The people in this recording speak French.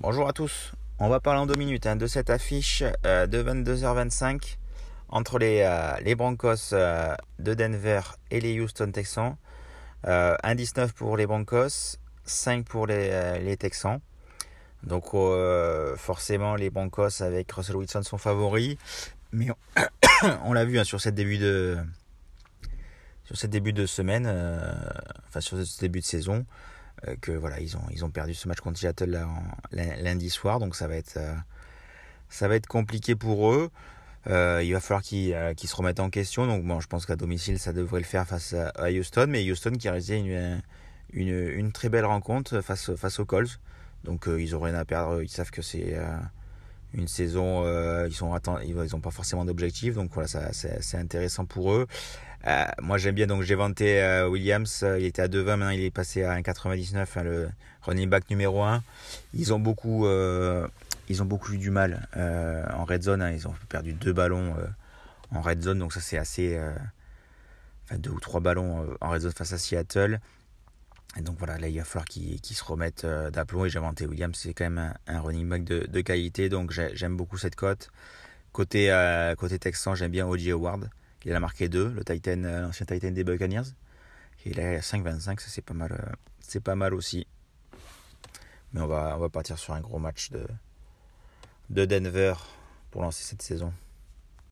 Bonjour à tous, on va parler en deux minutes hein, de cette affiche euh, de 22h25 entre les, euh, les Broncos euh, de Denver et les Houston Texans. 1,19 pour les Broncos, 5 pour les, les Texans. Donc forcément les Broncos avec Russell Wilson sont favoris. Mais on, l'a vu hein, sur cette début de de semaine, enfin sur ce début de saison. Euh, que voilà, ils ont, perdu ce match contre Seattle lundi soir, donc ça va être, euh, ça va être compliqué pour eux. Euh, il va falloir qu'ils se remettent en question. Donc bon, je pense qu'à domicile, ça devrait le faire face à, Houston, mais Houston qui a réalisé une, une, une, très belle rencontre face, face aux Colts. Donc ils ont rien à perdre, ils savent que c'est une saison, ils sont ils n'ont pas forcément d'objectif, donc voilà, c'est intéressant pour eux. Euh, moi j'aime bien, donc j'ai vanté euh, Williams, il était à 2,20, maintenant il est passé à 1,99, hein, le running back numéro 1. Ils ont beaucoup, euh, ils ont beaucoup eu du mal en red zone, hein. ils ont perdu deux ballons en red zone, donc ça c'est assez. enfin, deux ou trois ballons en red zone face à Seattle. Et donc voilà, là il va falloir qu'ils se remettent d'aplomb. Et j'ai inventé Williams, c'est quand même un, running back de, qualité, donc j'aime beaucoup cette cote. Côté, côté Texan, j'aime bien O.J. Howard. Il a marqué 2, le Titan, euh, l'ancien Titan des Buccaneers. il est à 5-25, ça c'est pas mal, euh, pas mal aussi. Mais on va, on va partir sur un gros match de, de Denver pour lancer cette saison.